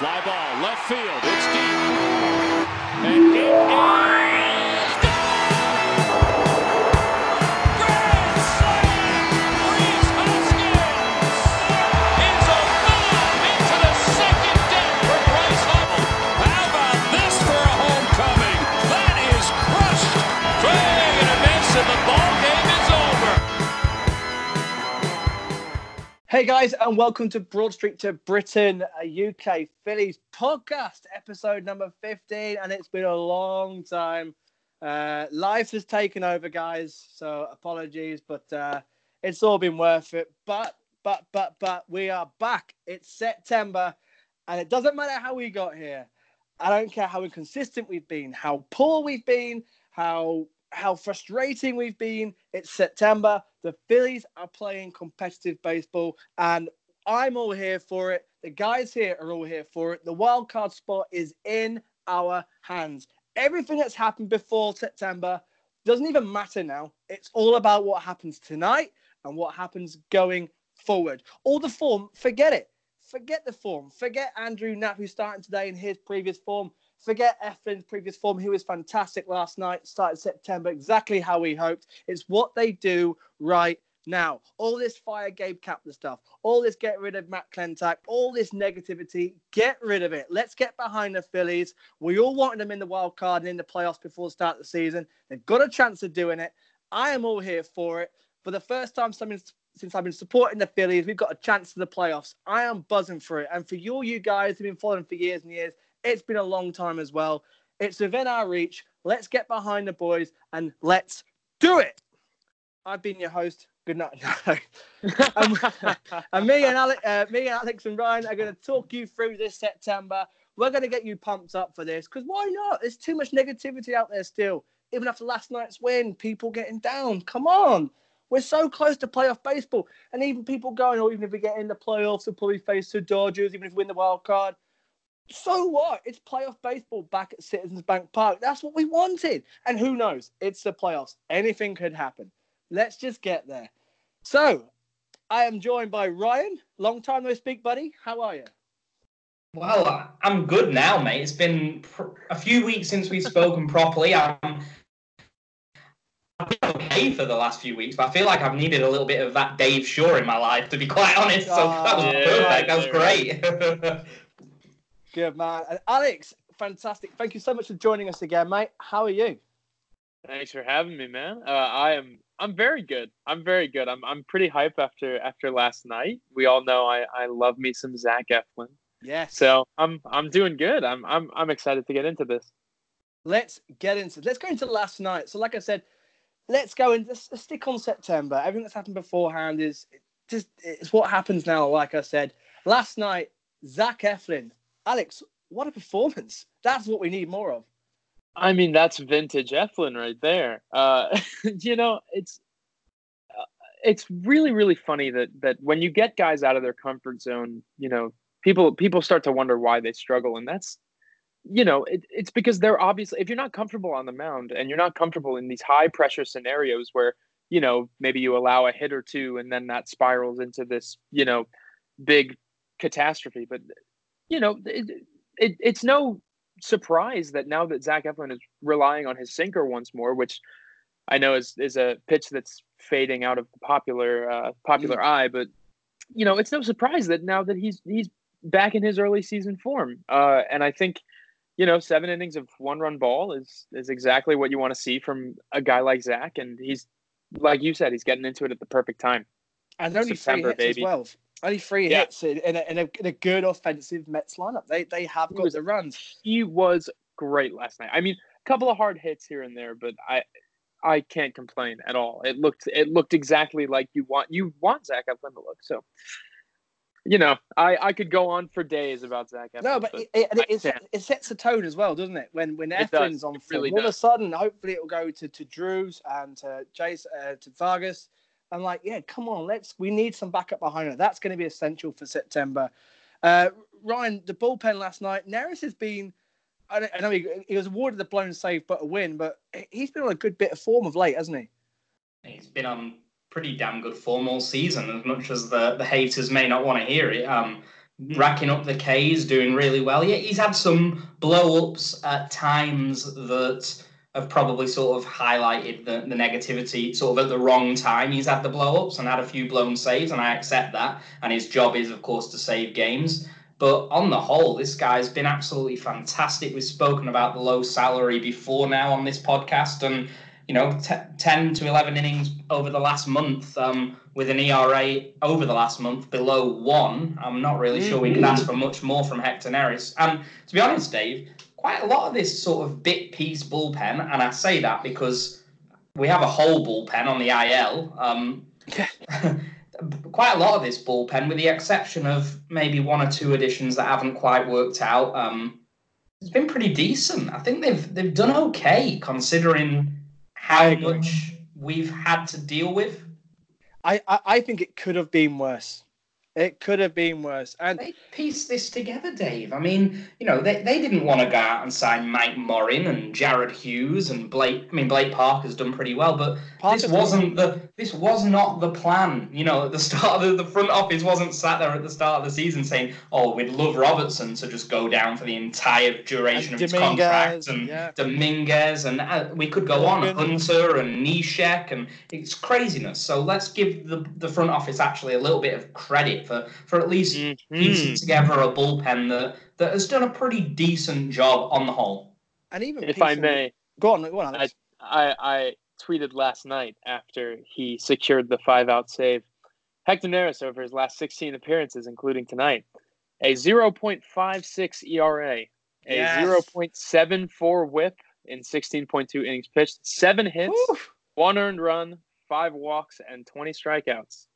Fly ball, left field. It's deep. And it is Hey guys, and welcome to Broad Street to Britain, a UK Phillies podcast, episode number 15. And it's been a long time. Uh, life has taken over, guys. So apologies, but uh, it's all been worth it. But, but, but, but, we are back. It's September, and it doesn't matter how we got here. I don't care how inconsistent we've been, how poor we've been, how how frustrating we've been. It's September. The Phillies are playing competitive baseball, and I'm all here for it. The guys here are all here for it. The wild card spot is in our hands. Everything that's happened before September doesn't even matter now. It's all about what happens tonight and what happens going forward. All the form, forget it. Forget the form. Forget Andrew Knapp, who's starting today in his previous form. Forget Eflin's previous form. He was fantastic last night, started September exactly how we hoped. It's what they do right now. All this fire Gabe Kapler stuff, all this get rid of Matt Klentak, all this negativity, get rid of it. Let's get behind the Phillies. We all wanted them in the wild card and in the playoffs before the start of the season. They've got a chance of doing it. I am all here for it. For the first time since I've been supporting the Phillies, we've got a chance to the playoffs. I am buzzing for it. And for you, you guys who've been following for years and years, it's been a long time as well. It's within our reach. Let's get behind the boys and let's do it. I've been your host. Good night. and, and me and Alex, uh, me and Alex and Ryan are going to talk you through this September. We're going to get you pumped up for this because why not? There's too much negativity out there still. Even after last night's win, people getting down. Come on. We're so close to playoff baseball. And even people going, or even if we get in the playoffs, we'll probably face the Dodgers, even if we win the wild card so what? It's playoff baseball back at Citizens Bank Park. That's what we wanted. And who knows? It's the playoffs. Anything could happen. Let's just get there. So, I am joined by Ryan. Long time no speak, buddy. How are you? Well, I'm good now, mate. It's been pr- a few weeks since we've spoken properly. I'm I've been okay for the last few weeks, but I feel like I've needed a little bit of that Dave Shaw in my life, to be quite honest. So Oh, that was yeah, perfect. That was great. Good, man. And Alex, fantastic. Thank you so much for joining us again, mate. How are you? Thanks for having me, man. Uh, I am I'm very good. I'm very good. I'm I'm pretty hyped after after last night. We all know I I love me some Zach Eflin. Yes. So I'm I'm doing good. I'm I'm I'm excited to get into this. let's get into let's go into last night. So, like I said, let's go and let's, let's stick on September. Everything that's happened beforehand is just it's what happens now. Like I said, last night, Zach Eflin, Alex, what a performance! That's what we need more of. I mean, that's vintage Eflin right there. Uh, you know, it's uh, it's really really funny that that when you get guys out of their comfort zone, you know, people people start to wonder why they struggle, and that's you know, it, it's because they're obviously if you're not comfortable on the mound and you're not comfortable in these high pressure scenarios where you know maybe you allow a hit or two and then that spirals into this you know big catastrophe, but you know it, it it's no surprise that now that Zach Eflin is relying on his sinker once more, which I know is is a pitch that's fading out of the popular uh, popular eye, but you know it's no surprise that now that he's he's back in his early season form, uh, and I think you know seven innings of one run ball is is exactly what you want to see from a guy like Zach, and he's like you said, he's getting into it at the perfect time. And only September, three hits baby. as well. Only three Yeah. hits in, in, a, in, a, in a good offensive Mets lineup. They they have got was- the runs. He was great last night. I mean, a couple of hard hits here and there, but I I can't complain at all. It looked it looked exactly like you want you want Zach Eflin to look. So, you know, I I could go on for days about Zach Eflin. No, but it, it, it, it sets a tone as well, doesn't it? When when It does. Eflin's on It really all of a sudden, hopefully, it will go to to Drews and to Jace uh, to Vargas. I'm like, yeah, come on, let's. We need some backup behind it. That's going to be essential for September. Uh, Ryan, the bullpen last night. Neris has been. I, don't- I know he, he was awarded the blown save, but a win. But he's been on a good bit of form of late, hasn't he? He's been on pretty damn good form all season, as much as the, the haters may not want to hear it. Um, racking up the Ks, doing really well. Yeah, he's had some blow ups at times that have probably sort of highlighted the, the negativity sort of at the wrong time. He's had the blow ups and had a few blown saves, and I accept that. And his job is, of course, to save games. But on the whole, this guy's been absolutely fantastic. We've spoken about the low salary before now on this podcast, and you know, t- 10 to 11 innings over the last month um, with an ERA over the last month below one. I'm not really sure we could ask for much more from Hector Neris. And to be honest, Dave, quite a lot of this sort of bit piece bullpen, and I say that because we have a whole bullpen on the IL. Um, quite a lot of this bullpen, with the exception of maybe one or two additions that haven't quite worked out, um, it's been pretty decent. I think they've they've done okay considering how much we've had to deal with. I, I, I think it could have been worse. It could have been worse. And they pieced this together, Dave. I mean, you know, they, they didn't want to go out and sign Mike Morin and Jared Hughes and Blake. I mean, Blake Parker's done pretty well, but Parker's this wasn't the this was not the plan. You know, at the start of the, the front office wasn't sat there at the start of the season saying, "Oh, we'd love Robertson to just go down for the entire duration And of his contract and yeah. Dominguez and uh, we could go on. Hunter and Neshek and it's craziness. So let's give the the front office actually a little bit of credit for for at least Mhm. piecing together a bullpen that, that has done a pretty decent job on the whole. and even If I piecing- may, go on, go on, Alex. I, I tweeted last night after he secured the five out save. Hector Neris over his last 16 appearances, including tonight, a 0.56 ERA, a Yes. 0.74 whip in 16.2 innings pitched, seven hits, Oof, one earned run, five walks, and 20 strikeouts.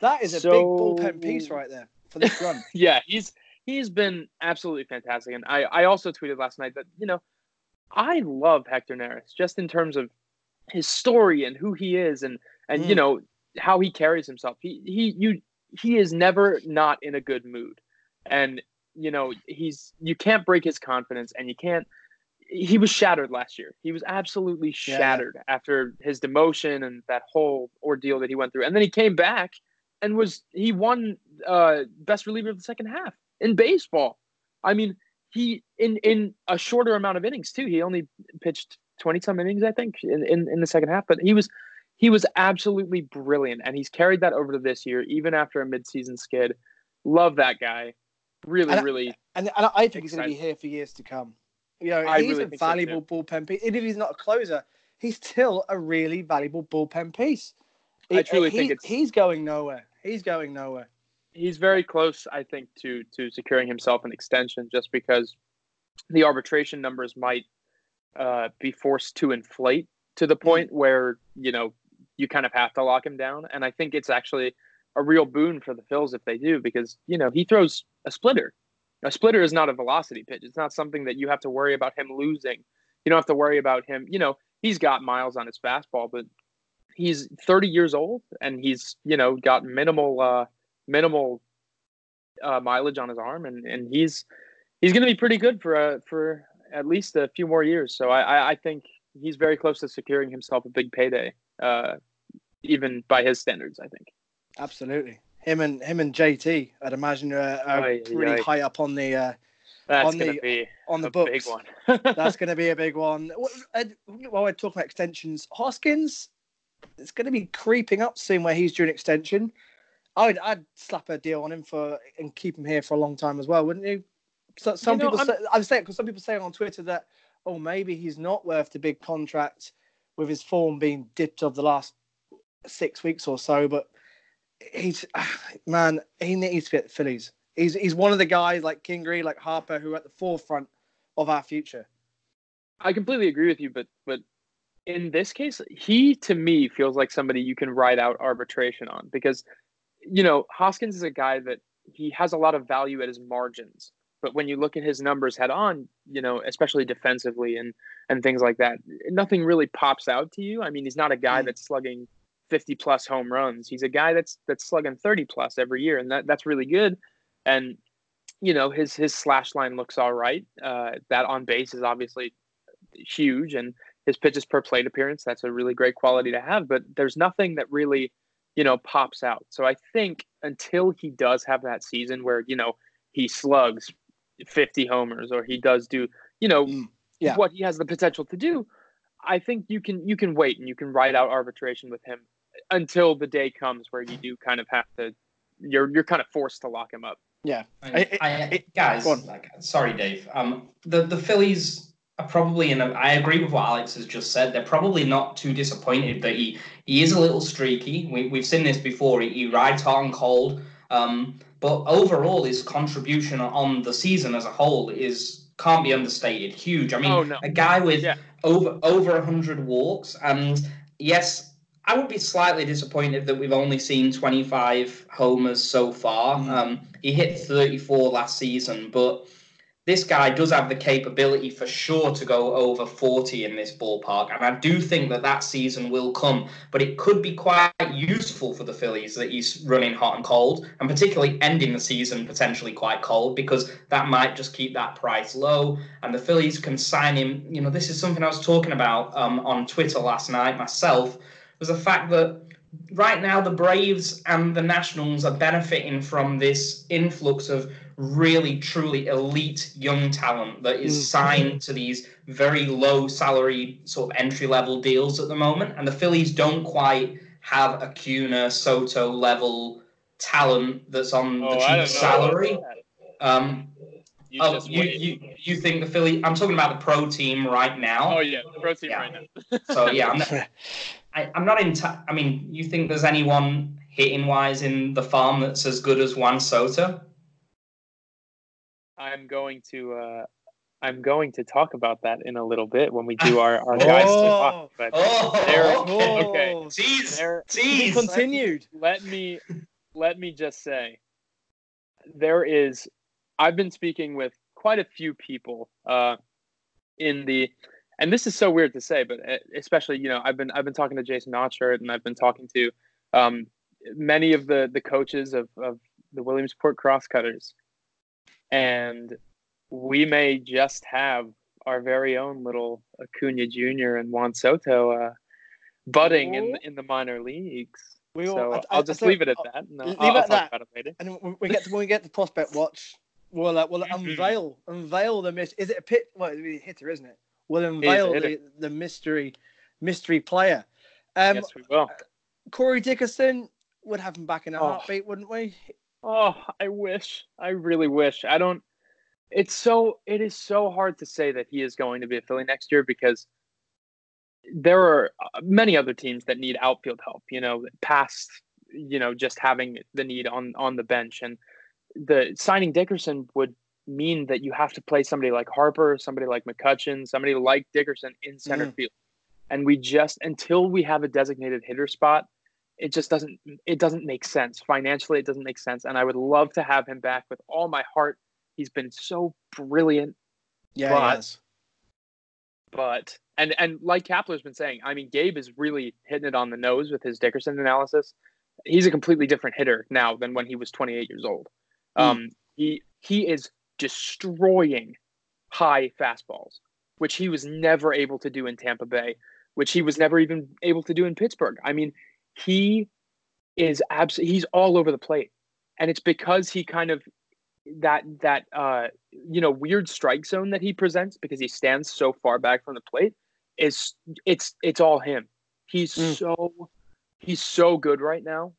That is a big bullpen piece right there for this run. Yeah, he's he's been absolutely fantastic. And I, I also tweeted last night that, you know, I love Hector Neris just in terms of his story and who he is and and you Mm. know how he carries himself. He he you he is never not in a good mood. And you know, he's you can't break his confidence and you can't he was shattered last year. He was absolutely Yeah. shattered after his demotion and that whole ordeal that he went through. And then he came back and was he won uh best reliever of the second half in baseball. I mean, he in in a shorter amount of innings too. He only pitched 20 some innings I think in, in in the second half, but he was he was absolutely brilliant and he's carried that over to this year even after a midseason skid. Love that guy. Really And I- really And, and I think he's going to be here for years to come. You know, I he's really a think so, valuable bullpen piece. Even if he's not a closer, he's still a really valuable bullpen piece. I truly he- think it's- he's going nowhere. He's going nowhere. he's very close, I think, to to securing himself an extension, just because the arbitration numbers might uh, be forced to inflate to the point where you know you kind of have to lock him down. And I think it's actually a real boon for the Phils if they do, because you know he throws a splitter. A splitter is not a velocity pitch. It's not something that you have to worry about him losing. You don't have to worry about him. You know he's got miles on his fastball, but he's 30 years old and he's you know got minimal. Uh, minimal uh, mileage on his arm, and, and he's he's going to be pretty good for uh, for at least a few more years. So I, I, I think he's very close to securing himself a big payday, uh, even by his standards. I think. Absolutely. Him and him and JT, I'd imagine, are, are really high up on the uh, That's On the- on the a books. big one. That's going to be a big one. While we're talking about extensions, Hoskins, it's going to be creeping up soon where he's due an extension. I'd I'd slap a deal on him for and keep him here for a long time as well, wouldn't you? So, some know, people I'm- say I'm saying because some people say on Twitter that oh maybe he's not worth the big contract with his form being dipped of the last six weeks or so, but he's man he needs to be at the Phillies. He's he's one of the guys like Kingery, like Harper, who are at the forefront of our future. I completely agree with you, but but in this case, he to me feels like somebody you can ride out arbitration on because you know Hoskins is a guy that he has a lot of value at his margins, but when you look at his numbers head on, you know, especially defensively and and things like that, nothing really pops out to you. I mean, he's not a guy Mm. that's slugging 50 plus home runs. He's a guy that's that's slugging 30 plus every year, and that that's really good. And you know, his his slash line looks all right. Uh, that on base is obviously huge, and his pitches per plate appearance that's a really great quality to have. But there's nothing that really, you know, pops out. So I think until he does have that season where you know he slugs 50 homers or he does do, you know, Mm, yeah. what he has the potential to do, I think you can you can wait and you can ride out arbitration with him until the day comes where you do kind of have to you're you're kind of forced to lock him up. Yeah. I, I- I, guys, like, sorry, Dave. Um, the the Phillies are probably in. A, I agree with what Alex has just said. They're probably not too disappointed that he he is a little streaky. We we've seen this before. He, he rides hot and cold. Um, but overall, his contribution on the season as a whole is can't be understated. Huge. I mean, Oh, no. a guy with Yeah. over over hundred walks, and yes, I would be slightly disappointed that we've only seen 25 homers so far. Mm. Um, he hit 34 last season, but this guy does have the capability for sure to go over 40 in this ballpark. And I do think that that season will come, but it could be quite useful for the Phillies that he's running hot and cold, and particularly ending the season potentially quite cold because that might just keep that price low. And the Phillies can sign him. You know, this is something I was talking about um, on Twitter last night myself was the fact that right now the Braves and the Nationals are benefiting from this influx of really truly elite young talent that is Mm. signed to these very low salary sort of entry level deals at the moment and the Phillies don't quite have a Cuna Soto level talent that's on the Oh, I cheap salary um You oh, you, you you think the Philly I'm talking about the pro team right now oh yeah, the pro team Yeah. right now. so yeah I'm not, I, I'm not in. T- I mean, you think there's anyone hitting wise in the farm that's as good as Juan Soto? I'm going to uh, I'm going to talk about that in a little bit when we do our, our guys to talk. But Oh, There- okay. okay. Oh, Jeez, there, to be jeez. continued. let me let me just say there is I've been speaking with quite a few people uh, in the and this is so weird to say, but uh, especially you know I've been I've been talking to Jason Notchert and I've been talking to um, many of the the coaches of of the Williamsport Crosscutters, and we may just have our very own little Acuna Jr. and Juan Soto uh, budding in in the minor leagues. We so I- I'll I- just so- leave it at that. No, leave I'll, it at that. about it later. And when we get to when we get to prospect watch, we'll uh, we'll unveil unveil the mystery. Is it a pit? Well, it's a hitter, isn't it? We'll unveil the, the mystery mystery player. Um, yes, we will. Corey Dickerson would have him back in a Oh. heartbeat, wouldn't we? Oh, I wish. I really wish. I don't. It's so. It is so hard to say that he is going to be a Philly next year because there are uh, many other teams that need outfield help. You know, past you know just having the need on on the bench, and the signing Dickerson would mean that you have to play somebody like Harper, somebody like McCutchen, somebody like Dickerson in center Mm. field, and we just until we have a designated hitter spot it just doesn't it doesn't make sense. Financially it doesn't make sense. And i would love to have him back with all my heart. He's been so brilliant. Yeah, But- yes. but and and like Kapler's been saying i mean gabe is really hitting it on the nose with his dickerson analysis. He's a completely different hitter now than when he was 28 years old. Hmm. um he he is destroying high fastballs which he was never able to do in tampa bay which he was never even able to do in pittsburgh. I mean he is abs- he's all over the plate. And it's because he kind of that that uh you know weird strike zone that he presents because he stands so far back from the plate is it's it's all him. He's Mm. so he's so good right now.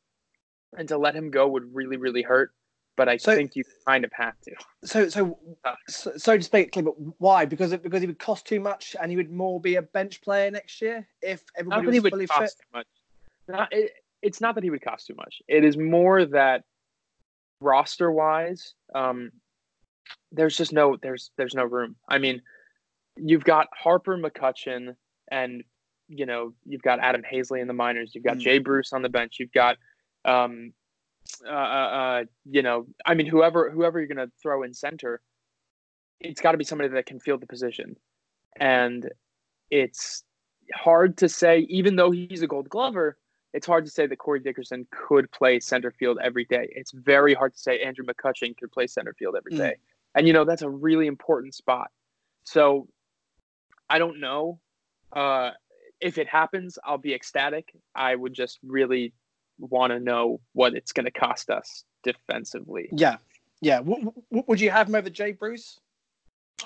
And to let him go would really really hurt but i So- think you kind of have to So, so, Uh. so, so to speak, but why? Because it, because he would cost too much, and he would more be a bench player next year if everybody was fully fit. much not, it, it's not that he would cost too much it is more that roster wise um there's just no there's there's no room i mean you've got harper mccutchen and you know you've got adam Haseley in the minors you've got Mm. jay bruce on the bench you've got um uh, uh uh, you know i mean whoever whoever you're going to throw in center it's got to be somebody that can field the position and it's hard to say even though he's a gold glover it's hard to say that Corey Dickerson could play center field every day. It's very hard to say Andrew McCutchen could play center field every day, Mm. And you know, that's a really important spot. So I don't know. Uh, if it happens, I'll be ecstatic. I would just really want to know what it's going to cost us defensively. Yeah, Yeah. W- w- would you have him over Jay Bruce?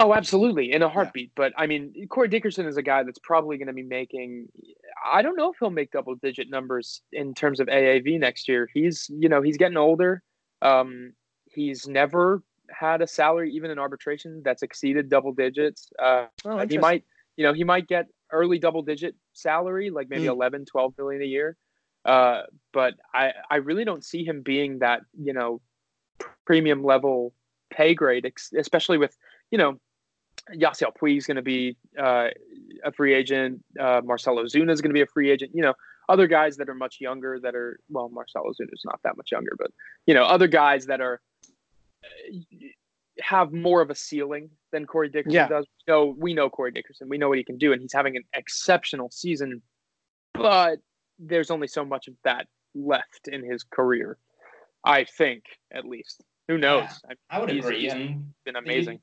Oh, absolutely, in a heartbeat. But I mean, Corey Dickerson is a guy that's probably going to be making. I don't know if he'll make double-digit numbers in terms of AAV next year. He's, you know, he's getting older. Um, he's never had a salary, even in arbitration, that's exceeded double digits. Uh, Oh, he might, you know, he might get early double-digit salary, like maybe Mm. 11, 12 billion a year. Uh, but I, I really don't see him being that, you know, premium level pay grade, ex- especially with, you know, Yasiel Puig is going to be uh, a free agent. Uh, Marcell Ozuna is going to be a free agent. You know, other guys that are much younger that are well, Marcell Ozuna is not that much younger, but you know, other guys that are have more of a ceiling than Corey Dickerson Yeah. does. So we know Corey Dickerson. We know what he can do, and he's having an exceptional season. But there's only so much of that left in his career. I think, at least. Who knows? Yeah. I would He's- agree, he's and been amazing.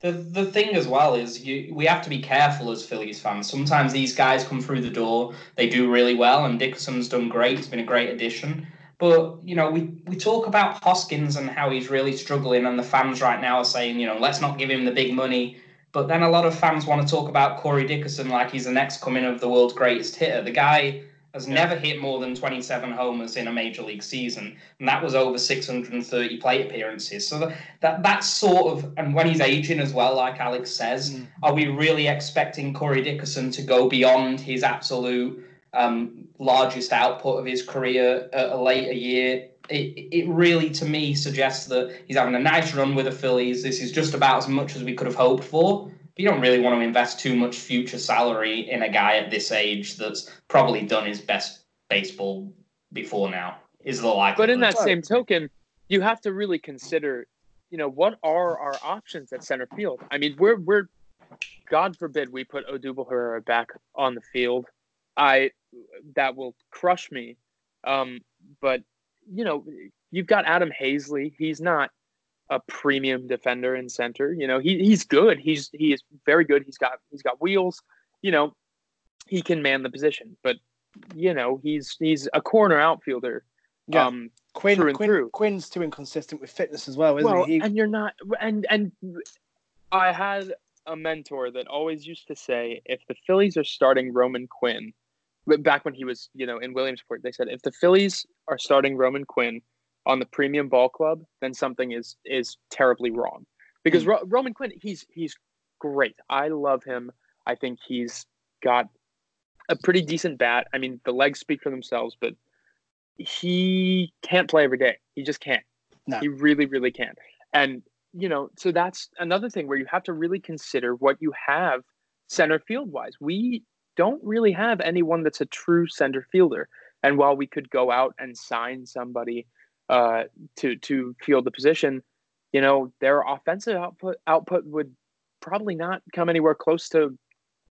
The the thing as well is you we have to be careful as Phillies fans. Sometimes these guys come through the door, they do really well, and Dickerson's done great. He's been a great addition. But you know, we we talk about Hoskins and how he's really struggling, and the fans right now are saying, you know, let's not give him the big money. But then a lot of fans want to talk about Corey Dickerson like he's the next coming of the world's greatest hitter. The guy has Yeah. never hit more than 27 homers in a major league season, and that was over 630 plate appearances. So that, that that's sort of, and when he's aging as well, like Alex says, Mm. are we really expecting Corey Dickerson to go beyond his absolute um, largest output of his career at a later year? It, it really, to me, suggests that he's having a nice run with the Phillies. This is just about as much as we could have hoped for. But you don't really want to invest too much future salary in a guy at this age that's probably done his best baseball before now. Is the likelihood? But in that same token, you have to really consider, you know, what are our options at center field? I mean, we're we're God forbid we put Odubel Herrera back on the field. I that will crush me. Um, but you know, you've got Adam Haseley. He's not a premium defender in center. You know, he he's good. He's he is very good. He's got he's got wheels. You know, he can man the position. But you know, he's he's a corner outfielder. Yeah. Um, Quinn, through and Quinn through. Quinn's too inconsistent with fitness as well, isn't well, he? he? and you're not, and and I had a mentor that always used to say, if the Phillies are starting Roman Quinn, back when he was, you know, in Williamsport, they said if the Phillies are starting Roman Quinn on the premium ball club, then something is is terribly wrong. Because mm. Ro- Roman Quinn, he's he's great. I love him. I think he's got a pretty decent bat. I mean, the legs speak for themselves, but he can't play every day. He just can't. No. He really, really can't. And you know, so that's another thing where you have to really consider what you have center field wise. We don't really have anyone that's a true center fielder. And while we could go out and sign somebody uh, to to field the position, you know, their offensive output output would probably not come anywhere close to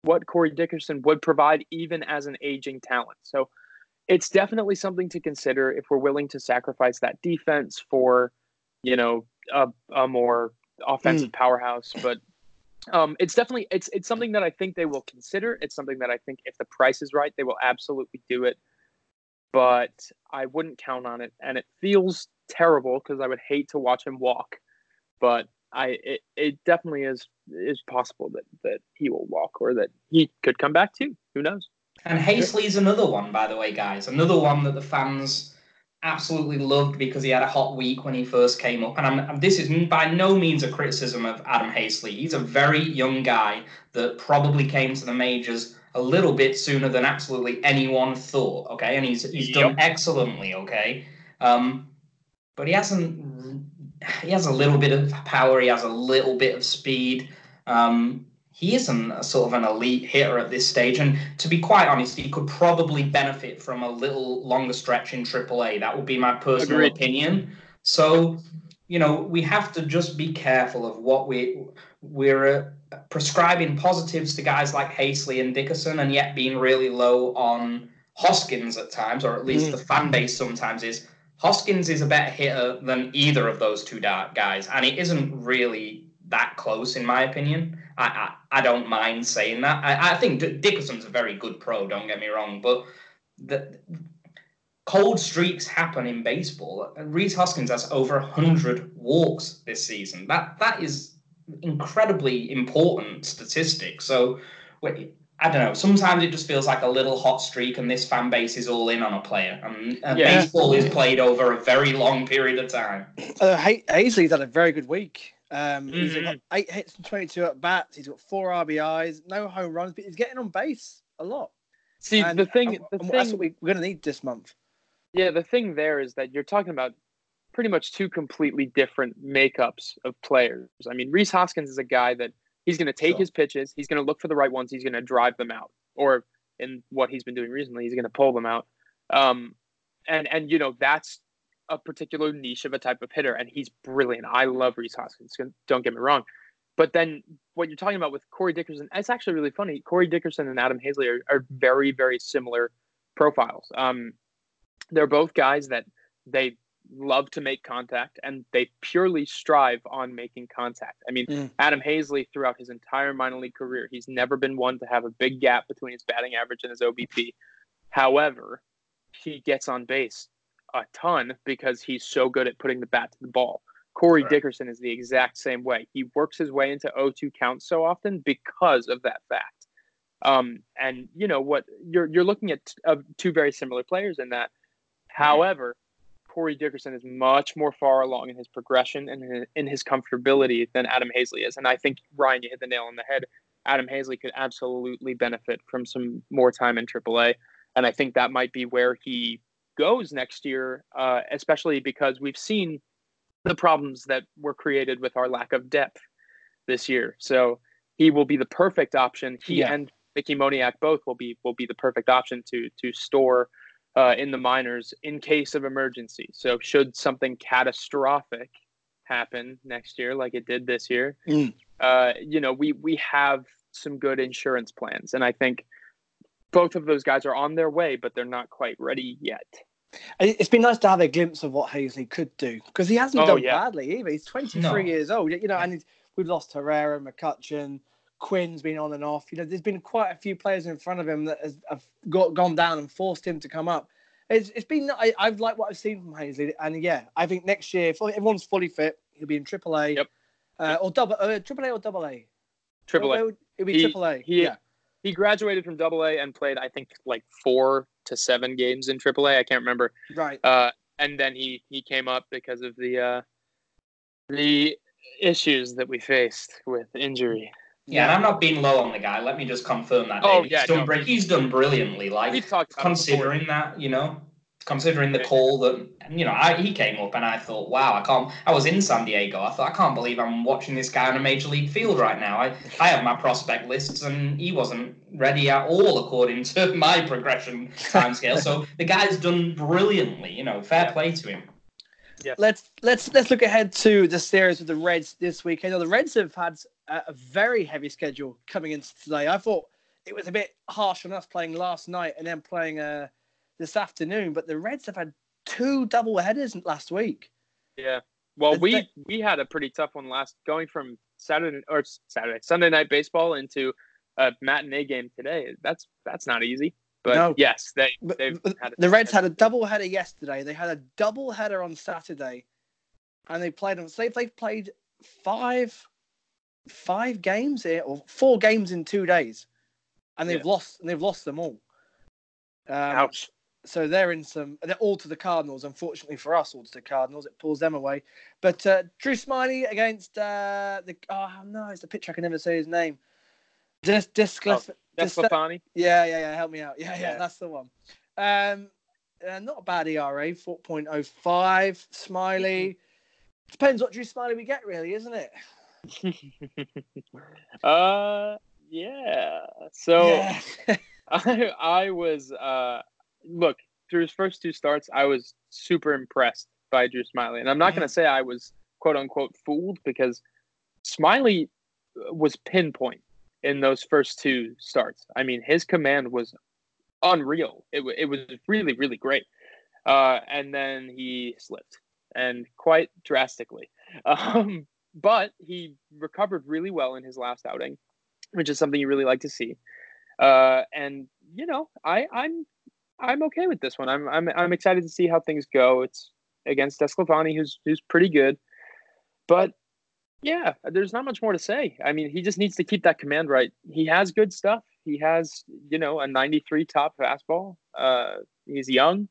what Corey Dickerson would provide, even as an aging talent. So it's definitely something to consider if we're willing to sacrifice that defense for, you know, a, a more offensive powerhouse. But um, it's definitely it's it's something that I think they will consider. It's something that I think if the price is right, they will absolutely do it. But I wouldn't count on it, and it feels terrible because I would hate to watch him walk. But I it, it definitely is is possible that that he will walk or that he could come back too. Who knows? And Haseley's another one, by the way, guys. Another one that the fans absolutely loved because he had a hot week when he first came up. And I'm, this is by no means a criticism of Adam Haseley. He's a very young guy that probably came to the majors a little bit sooner than absolutely anyone thought. Okay, and he's he's done excellently. Okay, um, but he hasn't. He has a little bit of power. He has a little bit of speed. Um, he isn't a sort of an elite hitter at this stage. And to be quite honest, he could probably benefit from a little longer stretch in AAA. That would be my personal Agreed. opinion. So, you know, we have to just be careful of what we we're uh, prescribing positives to guys like Haseley and Dickerson, and yet being really low on Hoskins at times, or at least Mm. the fan base sometimes is. Hoskins is a better hitter than either of those two da- guys, and it isn't really that close in my opinion. I I, I don't mind saying that. I, I think D- Dickerson's a very good pro. Don't get me wrong, but the cold streaks happen in baseball. Rhys Hoskins has over 100 walks this season. That That is incredibly important statistic. So, I don't know. Sometimes it just feels like a little hot streak, and this fan base is all in on a player. And, and yeah. baseball is played over a very long period of time. Uh, Haseley's had a very good week. Um, mm-hmm. He's got eight hits and 22 at bats. He's got four RBIs, no home runs, but he's getting on base a lot. See, and, the thing, the thing that's what we, we're going to need this month. Yeah, the thing there is that you're talking about pretty much two completely different makeups of players. I mean, Rhys Hoskins is a guy that he's going to take sure. his pitches, he's going to look for the right ones, he's going to drive them out, or in what he's been doing recently, he's going to pull them out. Um, and and you know that's a particular niche of a type of hitter, and he's brilliant. I love Rhys Hoskins. Don't get me wrong, but then what you're talking about with Corey Dickerson, it's actually really funny. Corey Dickerson and Adam Haseley are, are very very similar profiles. Um, they're both guys that they love to make contact and they purely strive on making contact. I mean, mm. Adam Haseley throughout his entire minor league career, he's never been one to have a big gap between his batting average and his OBP. However, he gets on base a ton because he's so good at putting the bat to the ball. Corey right. Dickerson is the exact same way. He works his way into 0-2 counts so often because of that fact. Um, and you know what? You're you're looking at uh, two very similar players in that. However, Corey Dickerson is much more far along in his progression and in his comfortability than Adam Haseley is. And I think, Ryan, you hit the nail on the head. Adam Haseley could absolutely benefit from some more time in AAA. And I think that might be where he goes next year, uh, especially because we've seen the problems that were created with our lack of depth this year. So he will be the perfect option. He yeah. and Mickey Moniak both will be will be the perfect option to to store uh, in the minors in case of emergency. So, should something catastrophic happen next year, like it did this year, mm. uh, you know, we we have some good insurance plans, and I think both of those guys are on their way, but they're not quite ready yet. It's been nice to have a glimpse of what Haseley could do because he hasn't oh, done yeah. badly either. He's 23 no. years old, you know, and we've lost Herrera, McCutchen, Quinn's been on and off. You know, there's been quite a few players in front of him that has, have got gone down and forced him to come up. It's, it's been I, have liked what I've seen from Haseley, and yeah, I think next year if everyone's fully fit, he'll be in AAA. Yep. Uh, or double uh, AAA or double A. Triple A. It'll be Triple A. He, yeah. He graduated from Double A and played, I think, like four to seven games in Triple A. I can't remember. Right. Uh, and then he he came up because of the uh, the issues that we faced with injury. Yeah, and I'm not being low on the guy. Let me just confirm that. Oh, yeah, he's done, no, he's done brilliantly. Like considering that, you know, considering the call that you know, I, he came up and I thought, wow, I can't. I was in San Diego. I thought I can't believe I'm watching this guy on a major league field right now. I I have my prospect lists and he wasn't ready at all according to my progression timescale. so the guy's done brilliantly. You know, fair play to him. Yeah. Let's let's let's look ahead to the series with the Reds this weekend. Now, the Reds have had a very heavy schedule coming into today. I thought it was a bit harsh on us playing last night and then playing uh, this afternoon, but the Reds have had two double headers last week. Yeah. Well, we we had a pretty tough one last going from Saturday or Saturday Sunday night baseball into a matinee game today. That's that's not easy. But no. yes, they they've had the Reds had a double header yesterday. They had a double header on Saturday, and they played on. So they've played five five games here, or four games in two days, and they've yeah. lost and they've lost them all. Um, Ouch. So they're in some. They're all to the Cardinals. Unfortunately for us, all to the Cardinals. It pulls them away. But uh, Drew Smyly against uh, the. Oh no, it's the pitcher. I can never say his name. Dis. Oh, Desclafani. Yeah, yeah, yeah. Help me out. Yeah, yeah, yeah. that's the one. Um, uh, not a bad ERA, four point oh five. Smyly. Depends what Drew Smyly we get, really, isn't it? uh, yeah. So yeah. I I was uh look through his first two starts, I was super impressed by Drew Smyly, and I'm not going to say I was quote unquote fooled because Smyly was pinpoint in those first two starts. I mean, his command was unreal. It, it was really, really great. Uh, and then he slipped and quite drastically. Um, but he recovered really well in his last outing, which is something you really like to see. Uh, and you know, I, I'm I'm okay with this one. I'm I'm I'm excited to see how things go. It's against DeSclafani, who's who's pretty good, but yeah, there's not much more to say. I mean, he just needs to keep that command right. He has good stuff. He has, you know, a 93 top fastball. Uh, he's young,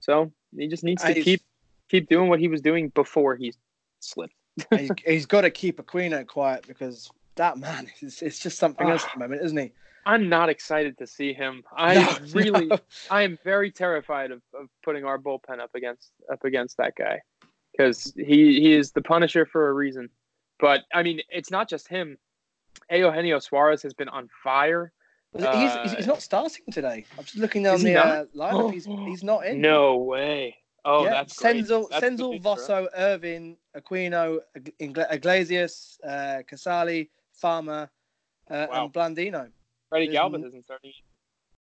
so he just needs to I- keep keep doing what he was doing before he slipped. he's, he's got to keep Aquino quiet because that man is it's just something else at the moment, isn't he? I'm not excited to see him. I No, really, no. I am very terrified of, of putting our bullpen up against up against that guy because he he is the Punisher for a reason. But I mean, it's not just him. Eugenio Suarez has been on fire. he's, he's, Uh, he's not starting today. I'm just looking down the uh, lineup. He's he's not in. No way. Oh, yeah, that's. Senzel, That's Senzel. Votto, Ervin, Aquino, Iglesias, uh, Casali, Farmer, uh, Wow. and Blandino. Freddy there's Galvis isn't starting,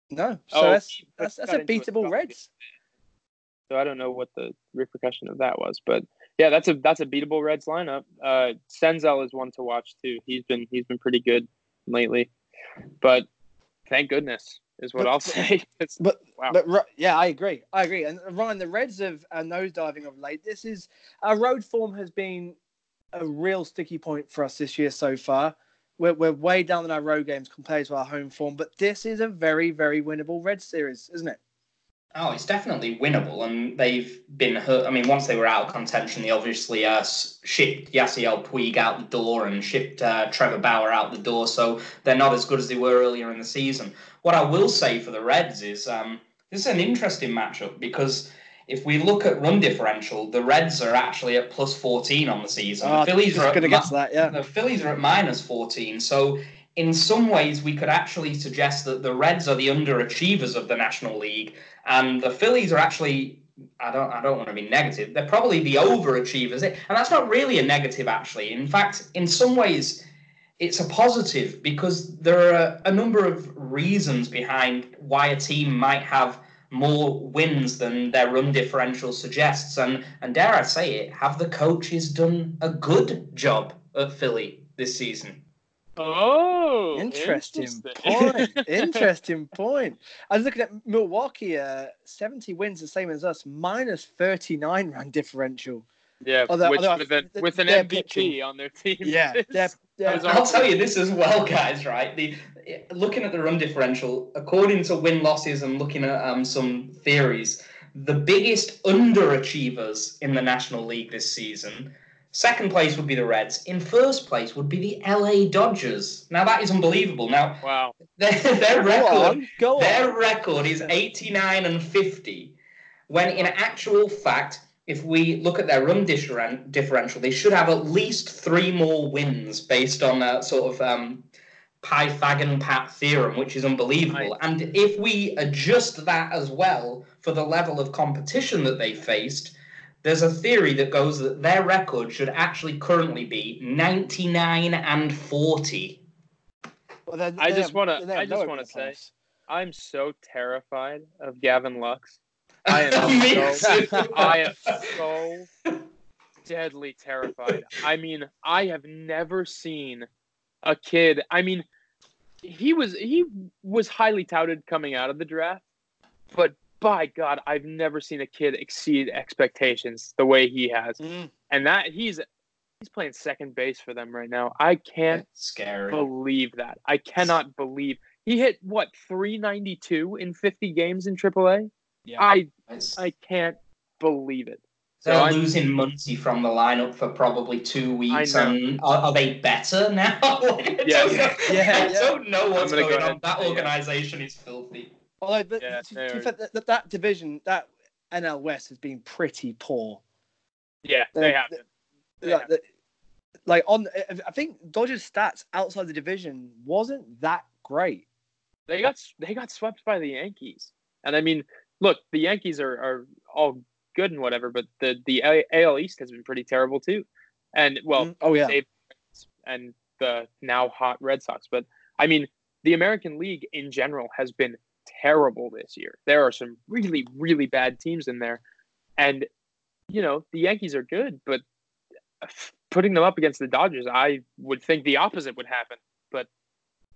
No, so Oh, that's that's, that's a beatable. Reds. so I don't know what the repercussion of that was. But yeah, that's a that's a beatable Reds lineup. Uh, Senzel is one to watch too. He's been he's been pretty good lately, but thank goodness is what But- I'll say. It's- But Wow. but yeah, I agree. I agree. And Ryan, the Reds have are nosediving of late. This is our road form has been a real sticky point for us this year so far. We're, we're way down in our road games compared to our home form, but this is a very, very winnable Red series, isn't it? Oh, it's definitely winnable, and they've been hurt. I mean, once they were out of contention, they obviously uh, shipped Yasiel Puig out the door and shipped uh, Trevor Bauer out the door, so they're not as good as they were earlier in the season. What I will say for the Reds is um, this is an interesting matchup because if we look at run differential, the Reds are actually at plus 14 on the season. Oh, the Phillies are at that, yeah. the Phillies are at minus 14. So, in some ways, we could actually suggest that the Reds are the underachievers of the National League, and the Phillies are actually. I don't. I don't want to be negative. They're probably the overachievers, and that's not really a negative. Actually, in fact, in some ways, it's a positive because there are a number of reasons behind why a team might have more wins than their run differential suggests. And and dare I say it, have the coaches done a good job at Philly this season? Oh, Interesting point. Interesting point. I was looking at Milwaukee, uh, 70 wins, the same as us, minus 39 run differential. yeah, Although- which, although with, an, th- with an MVP pitching. on their team. Yeah, they're, they're, I'll tell you this as well, guys. Right, the looking at the run differential, according to win losses and looking at um, some theories, the biggest underachievers in the National League this season. Second place would be the Reds. In first place would be the LA Dodgers. Now that is unbelievable. Now wow. their, their go record on, go Their on. record is 89 and 50. When in actual fact, if we look at their run differen- differential, they should have at least three more wins based on a sort of um, Pythagorean Pat theorem, which is unbelievable. And if we adjust that as well for the level of competition that they faced, there's a theory that goes that their record should actually currently be 99 and 40. Well, they're- I they're- just wanna- I just wanna say- I'm so terrified of Gavin Lux. I am Me so too. I am so deadly terrified. I mean, I have never seen a kid. I mean, he was he was highly touted coming out of the draft, but by God, I've never seen a kid exceed expectations the way he has. Mm. And that he's he's playing second base for them right now. I can't believe that. I cannot believe he hit what 392 in 50 games in AAA. Yeah. I It's- I can't believe it. So They're I'm- losing Muncy from the lineup for probably two weeks. And are, are they better now? I Yeah, don't know, yeah, I yeah. don't know what's gonna go on. That say, yeah. organization is filthy. Although, but Yeah, to- to they be are- fair, that, that, that division, that NL West has been pretty poor. Yeah, They- they have. They like, have. like on, I think Dodgers stats outside the division wasn't that great. They got they got swept by the Yankees, and I mean, look, the Yankees are, are all good and whatever, but the the AL East has been pretty terrible too. And well, Mm, oh yeah, and the now hot Red Sox. But I mean, the American League in general has been terrible this year. There are some really, really bad teams in there. And, you know, the Yankees are good, but putting them up against the Dodgers, I would think the opposite would happen. But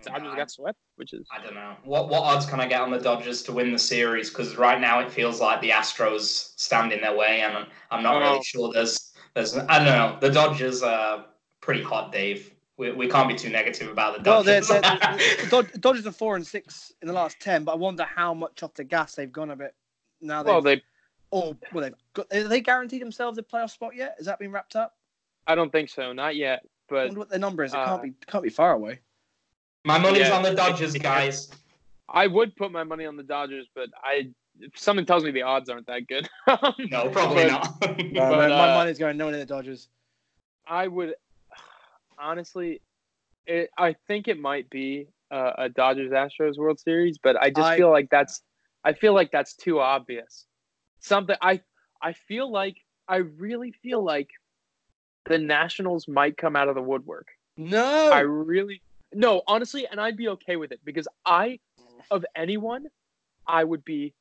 Dodgers I- got swept, which is I don't know. What what odds can I get on the Dodgers to win the series? Because right now it feels like the Astros stand in their way, and I'm not Oh. really sure. There's there's I don't know. The Dodgers are pretty hot, Dave. We, we can't be too negative about the Well, they're, Dodgers. they're, Dodgers are four and six in the last ten, but I wonder how much off the gas they've gone a bit. Now they've well, they. oh well they've got have they guaranteed themselves a playoff spot yet? Has that been wrapped up? I don't think so, not yet. I But wonder what their number is. It uh, can't be can't be far away. My money's Yeah. on the Dodgers, guys. I would put my money on the Dodgers, but I if something tells me the odds aren't that good. No, probably But not. No, but, my, my uh, money's going no one in the Dodgers. I would honestly, it, I think it might be uh, a Dodgers Astros World Series, but I just I- feel like that's I feel like that's too obvious. Something I I feel like I really feel like the Nationals might come out of the woodwork. No, I really no, honestly, and I'd be okay with it because I, of anyone, I would be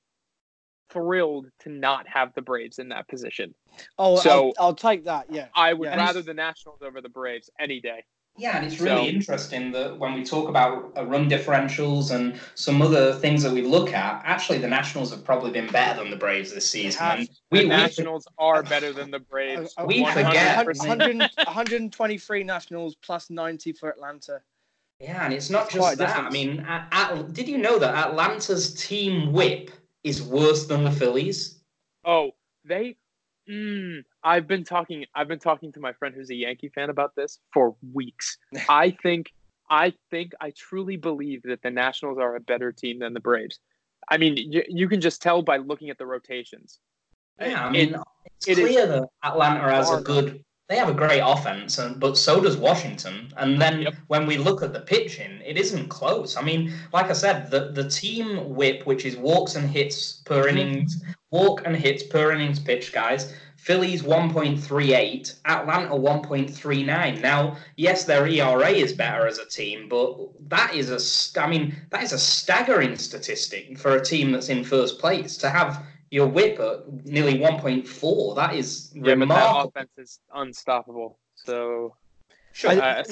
thrilled to not have the Braves in that position. oh, so- I'll, I'll take that. Yeah, I would Yeah. rather the Nationals over the Braves any day. Yeah, and it's really So- interesting that when we talk about uh, run differentials and some other things that we look at, actually the Nationals have probably been better than the Braves this season. have. And The we, we, Nationals are better than the Braves. Uh, uh, We forget. 100%. 100, 123 Nationals plus 90 for Atlanta. yeah, and it's not It's just that. I mean, at, at, did you know that Atlanta's team whip is worse than the Phillies? Oh, they. Mm, I've been talking. I've been talking to my friend who's a Yankee fan about this for weeks. I think. I think. I truly believe that the Nationals are a better team than the Braves. I mean, you, you can just tell by looking at the rotations. Yeah, I It- mean, it's it is clear that Atlanta has a good. They have a great offense, and, but so does Washington. And then Yep. when we look at the pitching, it isn't close. I mean, like I said, the, the team whip, which is walks and hits per Mm-hmm. innings, walk and hits per innings pitch, guys. Phillies 1.38, Atlanta 1.39. Now, yes, their ERA is better as a team, but that is a, I mean, that is a staggering statistic for a team that's in first place to have your whip at nearly 1.4. That is Yeah, but that offense is unstoppable. So Sure. I- uh,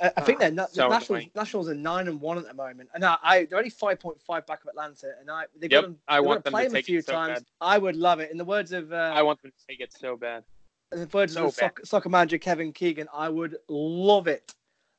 I, I think they're na- So the Nationals. annoying. Nationals are nine and one at the moment, and I, I they're only five point five back of Atlanta, and I they've Yep, got them, I they're want gonna them play to them a few so times. bad. I would love it. In the words of uh, I want them to take it so bad. in the words so of soccer, soccer manager Kevin Keegan, I would love it,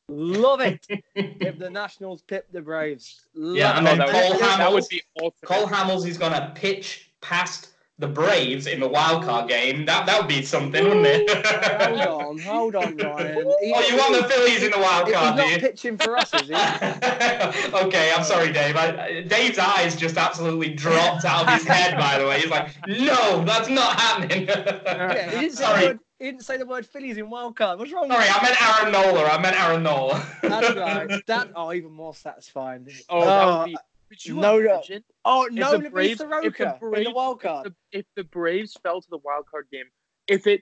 love it if the Nationals pip the Braves. Love Yeah, and it. then Cole would, that Hamels- would be ultimate. Cole Hamels is going to pitch past the Braves in the wild card game. That that would be something, wouldn't it? hold on, hold on, Ryan. He- Oh, you want the Phillies in the wild He's card, not you? pitching for us, is he? okay, I'm sorry, Dave. I, Dave's eyes just absolutely dropped out of his head. By the way, he's like, "No, that's not happening." Yeah, he, didn't say the sorry, word, he didn't say the word Phillies in wild card. What's wrong? sorry. I meant Aaron Nola. I meant Aaron Nola. That's right. That oh, even more satisfying. Oh, that Could you no, no. imagine Oh if no, the Braves, Braves, if the Soroka in the Braves, wild if card. the, if the Braves fell to the wild card game, if it,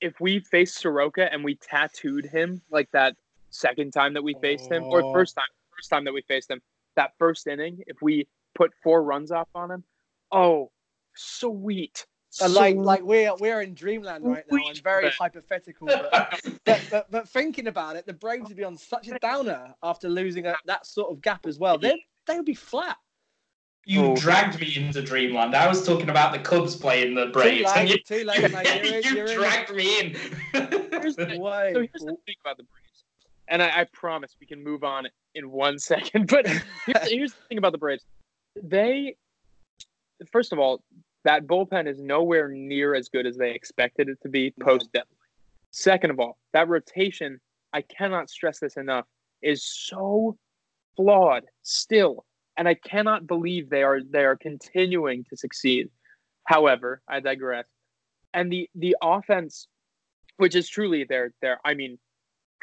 if we faced Soroka and we tattooed him like that second time that we faced him, or Oh. first time, first time that we faced him, that first inning, if we put four runs off on him, oh, sweet. Uh, like like we're we're in dreamland right now and very hypothetical. But, but, but but thinking about it, the Braves would be on such a downer after losing a, that sort of gap as well. They they would be flat. You Oh. dragged me into dreamland. I was talking about the Cubs playing the Too Braves, and you, too late, mate. You're in, you you're in dragged me in. Here's the the thing. way. So here's the thing about the Braves, and I, I promise we can move on in one second. But here's, here's the thing about the Braves: they, first of all, that bullpen is nowhere near as good as they expected it to be post deadline. Second of all, that rotation, I cannot stress this enough, is so flawed still, and I cannot believe they are they are continuing to succeed. However, I digress. And the the offense which is truly their their I mean,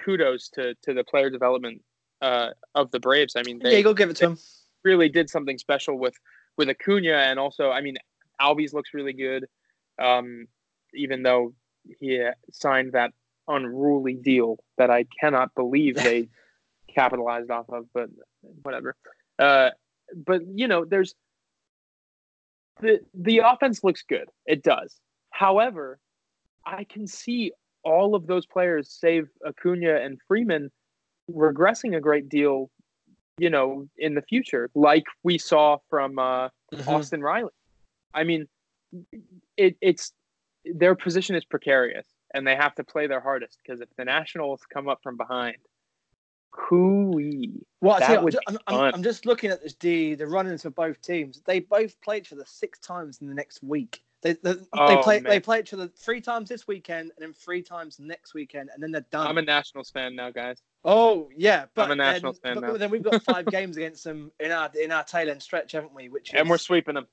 kudos to to the player development uh, of the Braves. I mean, yeah, they you go give it to him. really did something special with with Acuna, and also I mean, Albies looks really good, um, even though he signed that unruly deal that I cannot believe they capitalized off of. But whatever. Uh, but you know, there's the the offense looks good. It does. However, I can see all of those players, save Acuna and Freeman, regressing a great deal you know, in the future, like we saw from uh, Mhm. Austin Riley. I mean, it, it's their position is precarious, and they have to play their hardest because if the Nationals come up from behind, hooey. Well, I That tell you, would I'm, be I'm. I'm just looking at this, the the run-ins for both teams. They both played each other six times in the next week. They they, they Oh, play man. they play each other three times this weekend and then three times next weekend, and then they're done. I'm a Nationals fan now, guys. oh yeah, but I'm a Nationals then, fan but now. then we've got five games against them in our in our tail end stretch, haven't we? Which is, And we're sweeping them.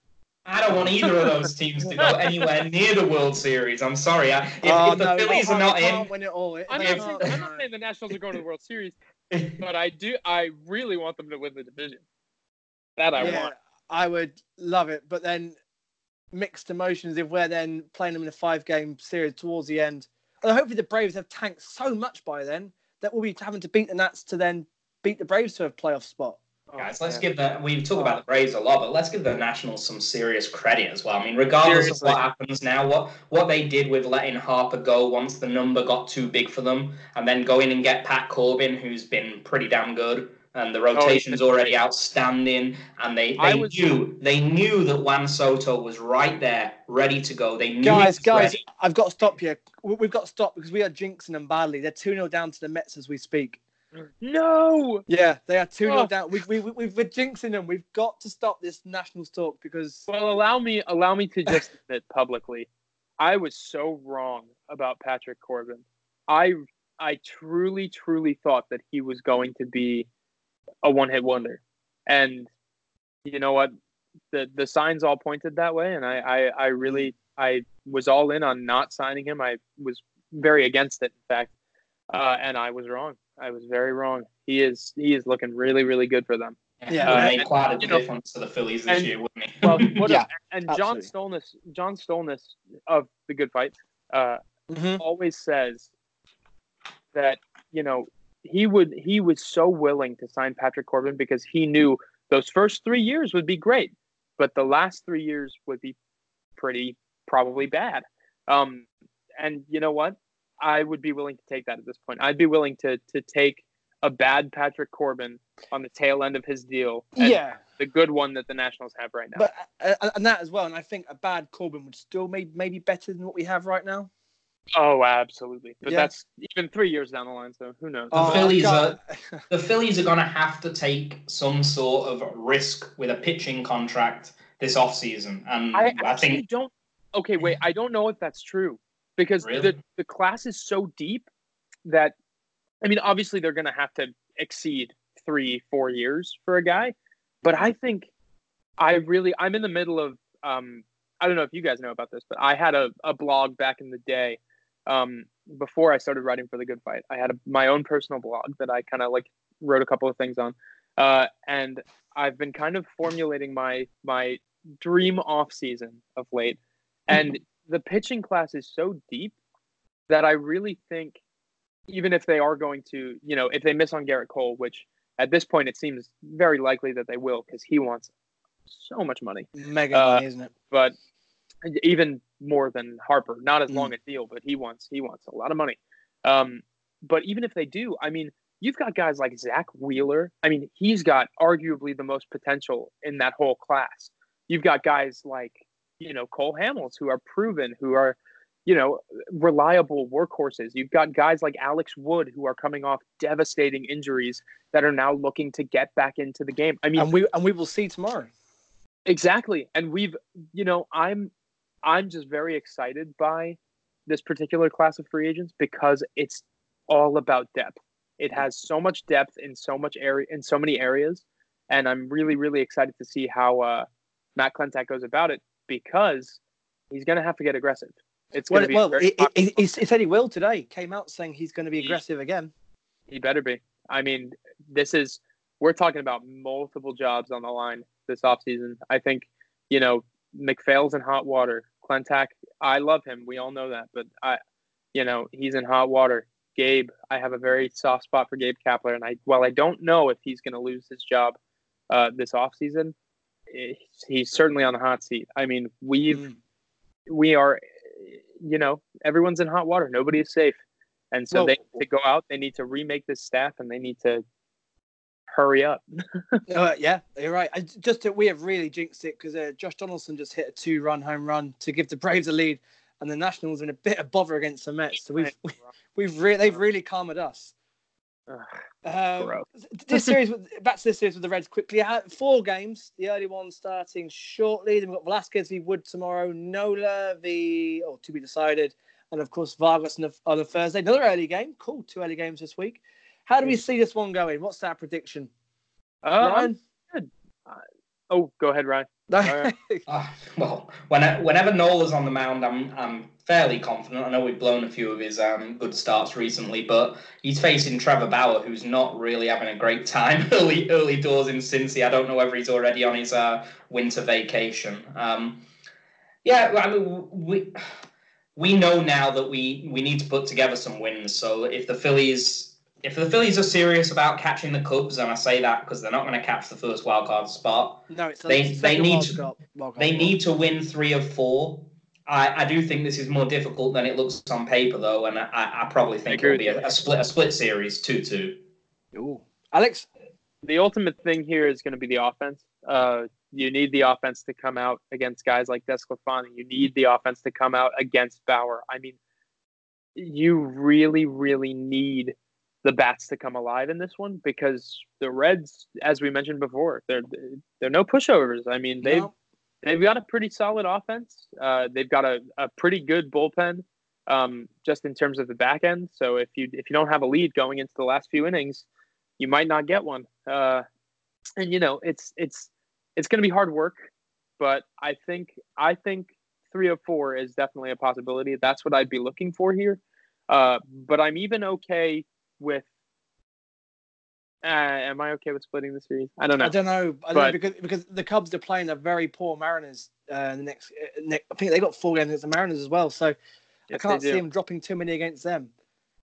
I don't want either of those teams to go anywhere near the World Series. I'm sorry. I, if, Oh, if the no, Phillies are not in, win it all. I'm They not, saying, I'm not saying the Nationals are going to the World Series, but I do. I really want them to win the division. That I yeah, want. I would love it, but then mixed emotions if we're then playing them in a five-game series towards the end. And hopefully the Braves have tanked so much by then that we'll be having to beat the Nats to then beat the Braves to a playoff spot. Guys, let's give the we talk about the Braves a lot, but let's give the Nationals some serious credit as well. I mean, regardless Seriously. of what happens now, what what they did with letting Harper go once the number got too big for them, and then go in and get Pat Corbin, who's been pretty damn good, and the oh, rotation's been already outstanding, and they they was- knew they knew that Juan Soto was right there, ready to go. They knew Guys, guys, ready. I've got to stop you. We- We've got to stop because we are jinxing them badly. They're 2 0 down to the Mets as we speak. No. Yeah, they are 2 0 Oh. down. We, we, we, we're jinxing them. We've got to stop this Nationals talk because. Well, allow me allow me to just admit publicly, I was so wrong about Patrick Corbin. I I truly truly thought that he was going to be a one hit wonder, and you know what, the the signs all pointed that way, and I I, I really I was all in on not signing him. I was very against it, in fact, uh, and I was wrong. I was very wrong. He is he is looking really really good for them. Yeah. Would Uh, make quite a you know, difference to the Phillies this and- year, wouldn't he? Well, what Yeah, and John absolutely. Stolnis, John Stolnis of the Good Phight, uh, Mhm. always says that you know he would he was so willing to sign Patrick Corbin because he knew those first three years would be great, but the last three years would be pretty probably bad. Um, and you know what? I would be willing to take that at this point. I'd be willing to to take a bad Patrick Corbin on the tail end of his deal. and Yeah. the good one that the Nationals have right now. But uh, uh, and that as well, and I think a bad Corbin would still maybe maybe better than what we have right now. Oh, absolutely. But Yeah. that's even three years down the line, so who knows? The Phillies God. the Phillies are going to have to take some sort of risk with a pitching contract this offseason. And I I, actually think don't. Okay, wait. I don't know if that's true because Really? the the class is so deep that I mean, obviously they're going to have to exceed three, four years for a guy. But I think I really I'm in the middle of um I don't know if you guys know about this, but I had a, a blog back in the day um before I started writing for the Good Phight. I had a, my own personal blog that I kind of like wrote a couple of things on, uh, and I've been kind of formulating my my dream off season of late, and the pitching class is so deep that I really think even if they are going to, you know, if they miss on Gerrit Cole, which at this point it seems very likely that they will because he wants so much money, Mega Uh, money, isn't it? but even more than Harper, not as Mm. long a deal, but he wants he wants a lot of money. Um, but even if they do, I mean, you've got guys like Zack Wheeler. I mean, he's got arguably the most potential in that whole class. You've got guys like you know Cole Hamels who are proven, who are you know reliable workhorses. You've got guys like Alex Wood who are coming off devastating injuries that are now looking to get back into the game. I mean, And we and we will see tomorrow. Exactly. And we've, you know, I'm I'm just very excited by this particular class of free agents because it's all about depth. It has so much depth in so much area in so many areas and I'm really really excited to see how uh Matt Klentak goes about it because he's going to have to get aggressive. It's going Well, to be well very he, he, he, said he will today. Came out saying he's going to be He- aggressive again. He better be. I mean, this is we're talking about multiple jobs on the line this offseason. I think, you know, MacPhail's in hot water. Klentak, I love him. We all know that, but I you know, he's in hot water. Gabe, I have a very soft spot for Gabe Kapler and I while I don't know if he's going to lose his job uh this offseason, he's certainly on the hot seat. I mean, we've Mm. we are you know everyone's in hot water nobody is safe and so Well- they need to go out they need to remake this staff and they need to hurry up. Uh, yeah, you're right. I, just that we have really jinxed it because uh, Josh Donaldson just hit a two-run home run to give the Braves a lead, and the Nationals are in a bit of bother against the Mets. So we've we've really they've really calmed us. Um, this series, with- back to this series with the Reds quickly. Uh, Four games. The early one starting shortly. Then we've got Velasquez v Wood tomorrow. Nola v oh to be decided, and of course Vargas on a, on a Thursday. Another early game. Cool. Two early games this week. How do we see this one going? What's our prediction? Uh, Ryan? oh, go ahead, Ryan. Ah, well, when, whenever is on the mound, I'm I'm fairly confident. I know we've blown a few of his um, good starts recently, but he's facing Trevor Bauer, who's not really having a great time early early doors in Cincy. I don't know whether he's already on his uh, winter vacation. Um, yeah, I mean we we know now that we we need to put together some wins. So if the Phillies if the Phillies are serious about catching the Cubs, and I say that because they're not going to catch the first wild card spot, no, it's a They- second they need wild to- card- wild card they spot. need to win three of four. I, I do think this is more difficult than it looks on paper, though, and I, I probably think agree it'll be a, a split a split series two two. Ooh. Alex. The ultimate thing here is going to be the offense. Uh, you need the offense to come out against guys like DeSclafani. You need the offense to come out against Bauer. I mean, you really, really need the bats to come alive in this one because the Reds, as we mentioned before, they're they're no pushovers. I mean, they've No. they've got a pretty solid offense. Uh, they've got a, a pretty good bullpen, um, just in terms of the back end. So if you if you don't have a lead going into the last few innings, you might not get one. Uh, and you know it's it's it's going to be hard work, but I think I think three of four is definitely a possibility. That's what I'd be looking for here. Uh, but I'm even okay with. Uh, am I okay with splitting the series? I don't know. I don't know. I don't know But- because because the Cubs are playing a very poor Mariners. Uh, the next, uh, next, I think they got four games against the Mariners as well. So I can't see them dropping too many against them.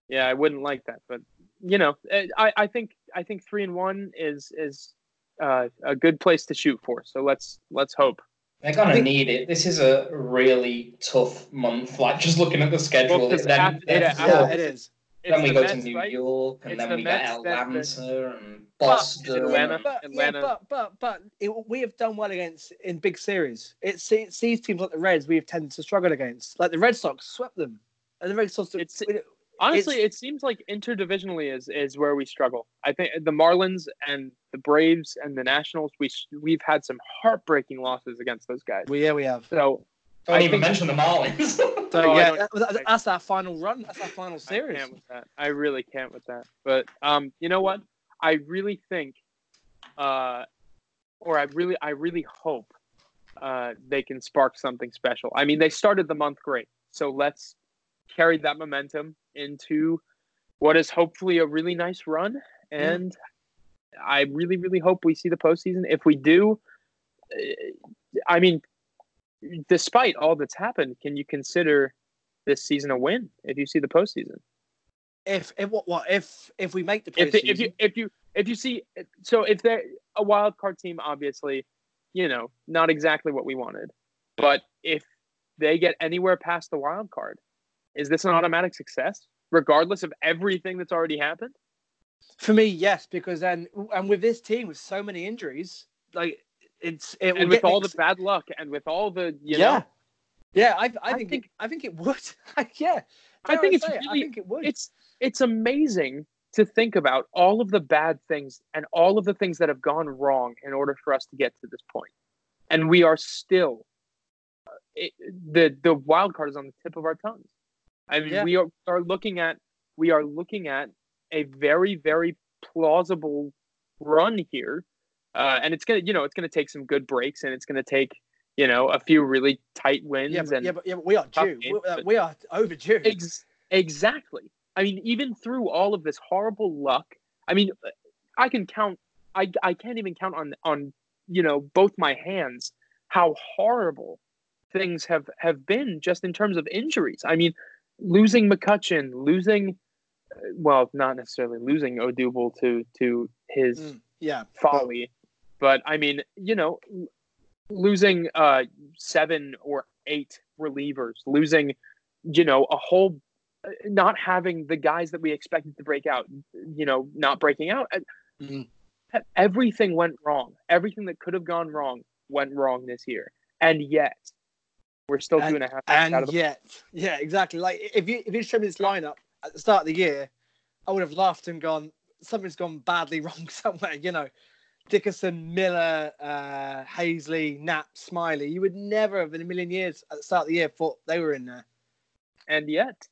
Yeah, I wouldn't like that, but you know, eh, I, I think I think three and one is is uh, a good place to shoot for. So let's let's hope. They're gonna think- need it. This is a really tough month. Like just looking at the schedule, Well, 'cause then, after- then, yeah, Yeah, it is. Then we the go Mets, to New right? York, and It's then the we Mets get that- Atlanta and But- Boston. Atlanta. But Atlanta. yeah, but but but it, we have done well against in big series. It sees, sees teams like the Reds we have tended to struggle against. Like the Red Sox swept them, and the Red Sox. It's- we- Honestly, it seems like interdivisionally is is where we struggle. I think the Marlins and the Braves and the Nationals, we we've had some heartbreaking losses against those guys. well, yeah, we have. So Don't I even mention the Marlins. So I yeah, that- that- that's our final run. That's our final I series. can't with that. I really can't with that. But um, you know what? I really think, uh, or I really, I really hope, uh, they can spark something special. I mean, they started the month great, so let's carry that momentum into what is hopefully a really nice run. And I really, really hope we see the postseason. If we do, I mean, despite all that's happened, can you consider this season a win if you see the postseason? If if what what if if we make the if, postseason, they, if you if you if you see so if they're a wild card team obviously you know not exactly what we wanted but if they get anywhere past the wild card is this an automatic success regardless of everything that's already happened for me, yes, because then and with this team with so many injuries, like it's it and with all the bad luck and with all the you yeah. know Yeah, I, I, I think, think- it, I think it would. yeah, I think it's it, really- I think it would. it's it's amazing to think about all of the bad things and all of the things that have gone wrong in order for us to get to this point and we are still uh, it, the the wild card is on the tip of our tongues i mean Yeah. we are, are looking at we are looking at a very very plausible run here uh, and it's gonna you know it's gonna take some good breaks and it's gonna take you know a few really tight wins yeah, but, and yeah, but, yeah, but we are due. games, we, uh, we are overdue. Ex- exactly. I mean, even through all of this horrible luck, I mean, I can count. I I can't even count on on you know both my hands how horrible things have have been just in terms of injuries. I mean, losing McCutchen, losing, uh, well, not necessarily losing Odubel to to his Mm, yeah, folly, but I mean, you know, losing uh seven or eight relievers, losing, you know, a whole, uh, not having the guys that we expected to break out, you know, not breaking out. Uh, Mhm. everything went wrong. Everything that could have gone wrong went wrong this year, and yet we're still two and a half And out of the. yet, yeah, exactly. Like if you if you showed me this lineup at the start of the year, I would have laughed and gone, something's gone badly wrong somewhere. You know, Dickerson, Miller, uh, Haseley, Knapp, Smyly. You would never have in a million years at the start of the year thought they were in there. And yet,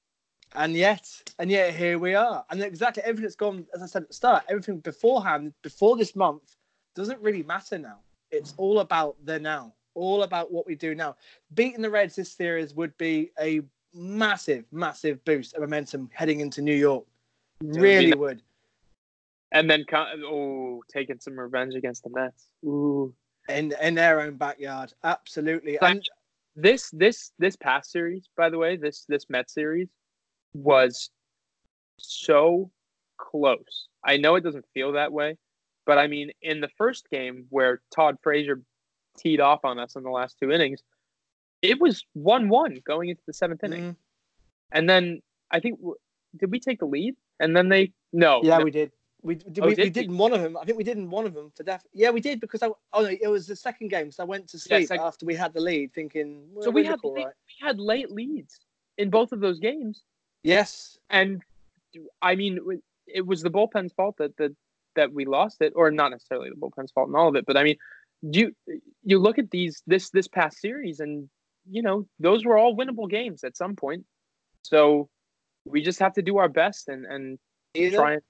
And yet, and yet here we are. And exactly everything that's gone, as I said at the start, everything beforehand, before this month, doesn't really matter now. It's all about the now, all about what we do now. Beating the Reds this series would be a massive, massive boost of momentum heading into New York. Really would. And then oh, taking some revenge against the Mets. Ooh. In in their own backyard. Absolutely. And this this this past series, by the way, this this Met series was so close. I know it doesn't feel that way, but I mean, in the first game where Todd Frazier teed off on us in the last two innings, it was one-one going into the seventh inning, mm, and then I think did we take the lead? And then they no, yeah, no, we did. We, did, Oh, we, did we did in one of them. I think we did in one of them for death. Yeah, we did because I. Oh no, it was the second game. So I went to sleep second- after we had the lead, thinking. Well, so we had late, right. we had late leads in both of those games. Yes, and I mean, it was the bullpen's fault that that that we lost it, or not necessarily the bullpen's fault in all of it, but I mean, you you look at these this this past series, and you know those were all winnable games at some point. So we just have to do our best and and Either. try and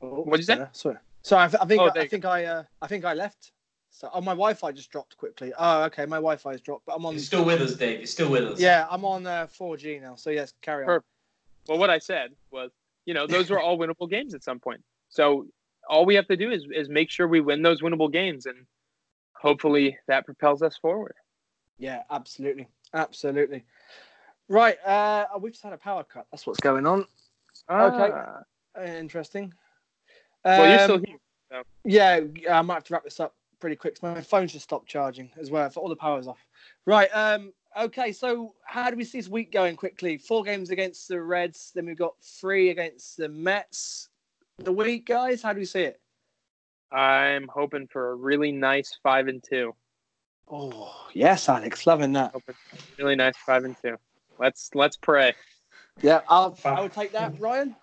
Oh, What'd you say? sorry. Sorry. Sorry, I, th- I think Oh, I, I you think I uh, I think I left. So oh, my Wi-Fi just dropped quickly. Oh, okay, my Wi-Fi has dropped, but I'm on. You're still with us, Dave. You're still with us. Yeah, I'm on uh, 4G now. So yes, carry on. Perfect. well, what I said was, you know, those were all winnable games at some point. So all we have to do is is make sure we win those winnable games, and hopefully that propels us forward. Yeah, absolutely, absolutely. Right, uh, we've just had a power cut. That's what's going on. Okay. Ah. Uh, interesting. Well, you're Um, still here. Yeah, yeah, I might have to wrap this up pretty quick. My phone's just stopped charging as well. For all the power's off. Right. Um. Okay. So how do we see this week going quickly? Four games against the Reds. Then we've got three against the Mets. The week, guys. How do we see it? I'm hoping for a really nice five and two. Oh yes, Alex, loving that. Hoping for a really nice five and two. Let's let's pray. Yeah, I'll I will take that, Ryan.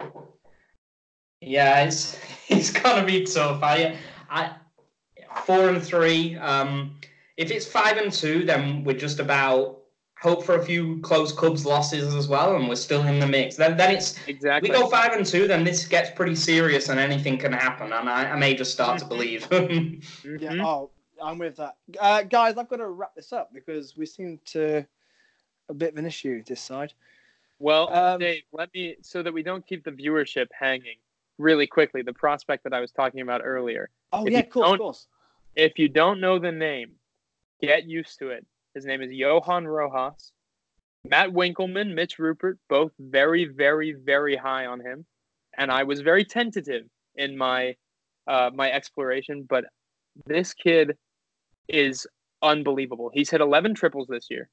Yeah, it's it's gonna be tough. I, I, four and three. Um, if it's five and two, then we're just about hope for a few close Cubs losses as well, and we're still in the mix. Then, then it's Exactly. we go five and two, then this gets pretty serious, and anything can happen. And I, I may just start to believe. Yeah. Mhm. Oh, I'm with that, uh, guys. I've got to wrap this up because we seem to a bit of an issue this side. Well, Um, Dave, let me so that we don't keep the viewership hanging really quickly. The prospect that I was talking about earlier. Oh If yeah, cool, of course, don't- of course. If you don't know the name, get used to it. His name is Johan Rojas. Matt Winkelman, Mitch Rupert, both very, very, very high on him, and I was very tentative in my uh, my exploration. But this kid is unbelievable. He's hit 11 triples this year.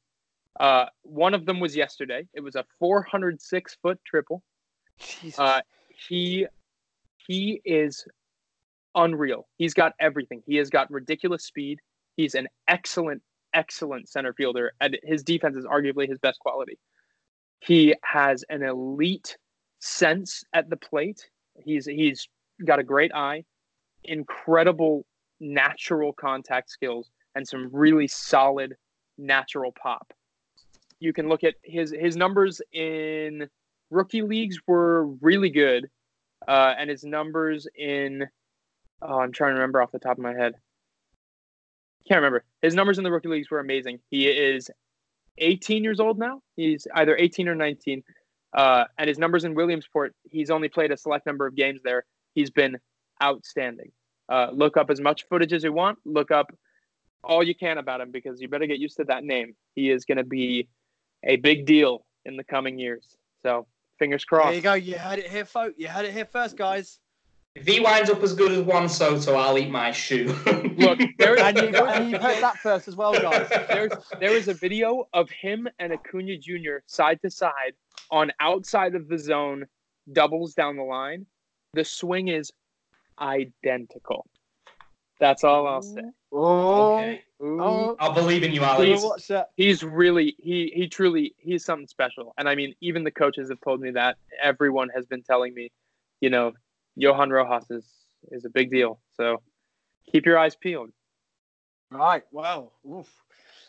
Uh, one of them was yesterday. It was a 406 foot triple. Uh, he he is unreal. He's got everything. He has got ridiculous speed. He's an excellent, excellent center fielder, and his defense is arguably his best quality. He has an elite sense at the plate. He's he's got a great eye, incredible natural contact skills, and some really solid natural pop. You can look at his his numbers in rookie leagues were really good, uh, and his numbers in oh, I'm trying to remember off the top of my head. Can't remember. His numbers in the rookie leagues were amazing. He is 18 years old now. He's either 18 or 19, uh, and his numbers in Williamsport. He's only played a select number of games there. He's been outstanding. Uh, look up as much footage as you want. Look up all you can about him because you better get used to that name. He is going to be a big deal in the coming years. So fingers there you go. You heard it here, folks. You heard it here first, guys. if he winds up as good as Juan Soto, I'll eat my shoe. Look, there And you, and you heard that first as well, guys. there's there is a video of him and Acuna Jr. side to side on outside of the zone, doubles down the line. The swing is identical. That's all I'll say. Oh, Okay. Oh. I'll believe in you, We'll Alex. watch that. He's really he he truly he's something special. And I mean, even the coaches have told me that. Everyone has been telling me, you know, Johan Rojas is is a big deal. So keep your eyes peeled. Right. Well, oof.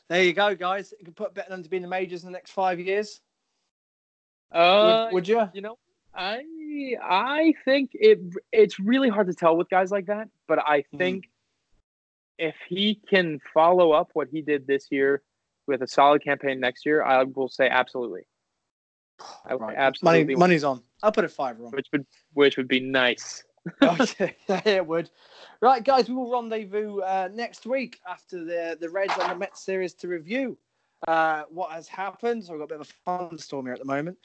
there you go, guys. You can put betting on to be in the majors in the next five years. Uh, would, would you? you know, I I think it it's really hard to tell with guys like that, but I Mhm. think if he can follow up what he did this year with a solid campaign next year, I will say absolutely. I Right. absolutely Money, money's on. I'll put a five on. which would which would be nice. okay, it would. Right, guys, we will rendezvous uh, next week after the the Reds and the Mets series to review uh, what has happened. So we've got a bit of a fun storm here at the moment.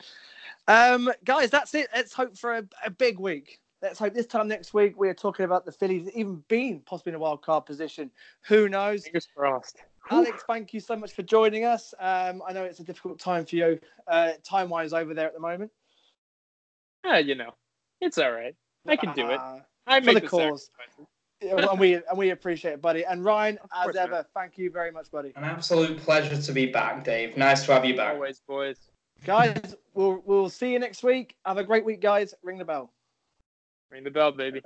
Um, guys, that's it. Let's hope for a, a big week. Let's hope this time next week we are talking about the Phillies even being possibly in a wild card position. Who knows? Fingers crossed. Alex, thank you so much for joining us. Um, I know it's a difficult time for you, uh, time wise, over there at the moment. Yeah, you know, it's all right. I can do it. Uh, I for make the the cause. Yeah, and we and we appreciate it, buddy. And Ryan, as ever, man. thank you very much, buddy. An absolute pleasure to be back, Dave. Nice to have you back. Always, boys. Guys, we'll we'll see you next week. Have a great week, guys. Ring the bell. Ring the bell, baby.